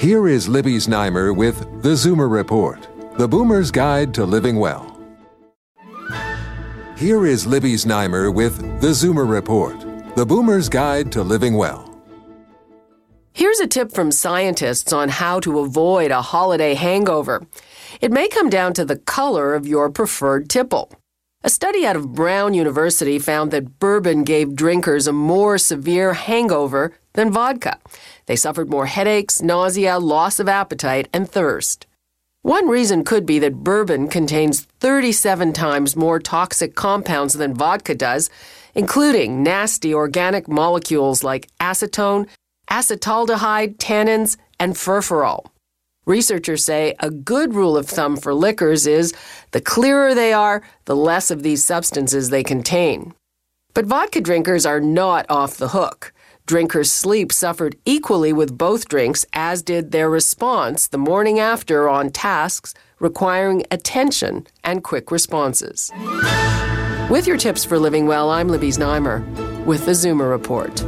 Here is Libby Znaimer with the Zoomer Report, the Boomer's Guide to Living Well. Here is Libby Znaimer with the Zoomer Report, the Boomer's Guide to Living Well. Here's a tip from scientists on how to avoid a holiday hangover. It may come down to the color of your preferred tipple. A study out of Brown University found that bourbon gave drinkers a more severe hangover than vodka. They suffered more headaches, nausea, loss of appetite, and thirst. One reason could be that bourbon contains 37 times more toxic compounds than vodka does, including nasty organic molecules like acetone, acetaldehyde, tannins, and furfural. Researchers say a good rule of thumb for liquors is the clearer they are, the less of these substances they contain. But vodka drinkers are not off the hook. Drinkers' sleep suffered equally with both drinks, as did their response the morning after on tasks requiring attention and quick responses. With your tips for living well, I'm Libby Znaimer with the Zoomer Report.